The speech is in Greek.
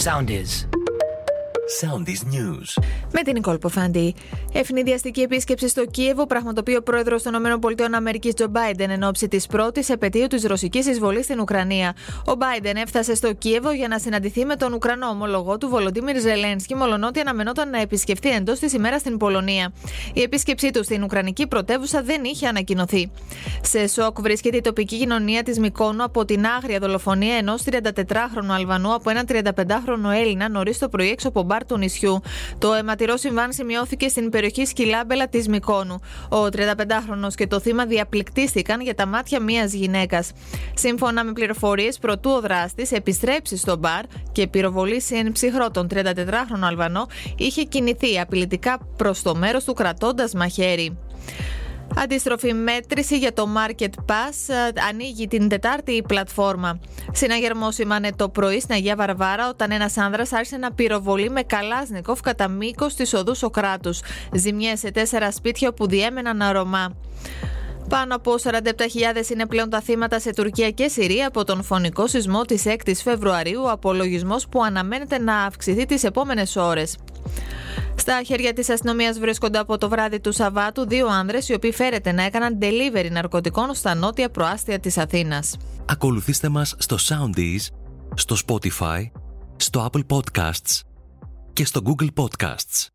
Sound is. Soundies News. Με την Νικόλ Ποφάντη. Ευνηδιαστική επίσκεψη στο Κίεβο πραγματοποιεί ο πρόεδρος των ΗΠΑ Τζο Μπάιντεν εν ώψη της πρώτης επαιτίου της ρωσικής εισβολής στην Ουκρανία. Ο Μπάιντεν έφτασε στο Κίεβο για να συναντηθεί με τον Ουκρανό ομολογό του Βολοντίμιρ Ζελένσκι, μολονότι αναμενόταν να επισκεφθεί εντός της ημέρας στην Πολωνία. Η επίσκεψή του στην Ουκρανική πρωτεύουσα δεν είχε ανακοινωθεί. Σε σοκ βρίσκεται η τοπική κοινωνία της Μικόνου από την άγρια δολοφονία ενός 34χρονου Αλβανού από έναν 35χρονο Έλληνα νωρίς το πρωί έξω από μπαρ του νησιού. Το αιματηρό συμβάν σημειώθηκε στην περιοχή Σκυλάμπελα της Μικόνου. Ο 35χρονο και το θύμα διαπληκτίστηκαν για τα μάτια μια γυναίκας. Σύμφωνα με πληροφορίες, προτού ο δράστης επιστρέψει στο μπαρ και πυροβολήσει εν ψυχρό τον 34χρονο Αλβανό, είχε κινηθεί απειλητικά προς το μέρος του κρατώντας μαχαίρι. Αντίστροφη μέτρηση για το Market Pass ε, ανοίγει την Τετάρτη η πλατφόρμα. Συναγερμό σήμανε το πρωί στην Αγία Βαρβάρα όταν ένας άνδρας άρχισε να πυροβολεί με καλάσνικοφ κατά μήκος της οδού ο κράτου. Ζημιές σε τέσσερα σπίτια που διέμεναν αρωμά. Πάνω από 47.000 είναι πλέον τα θύματα σε Τουρκία και Συρία από τον φωνικό σεισμό της 6η Φεβρουαρίου, απολογισμός που αναμένεται να αυξηθεί τις επόμενες ώρες. Στα χέρια της αστυνομίας βρίσκονται από το βράδυ του Σαββάτου δύο άνδρες οι οποίοι φέρεται να έκαναν delivery ναρκωτικών στα νότια προάστια της Αθήνας. Ακολουθήστε μας στο Soundees, στο Spotify, στο Apple Podcasts και στο Google Podcasts.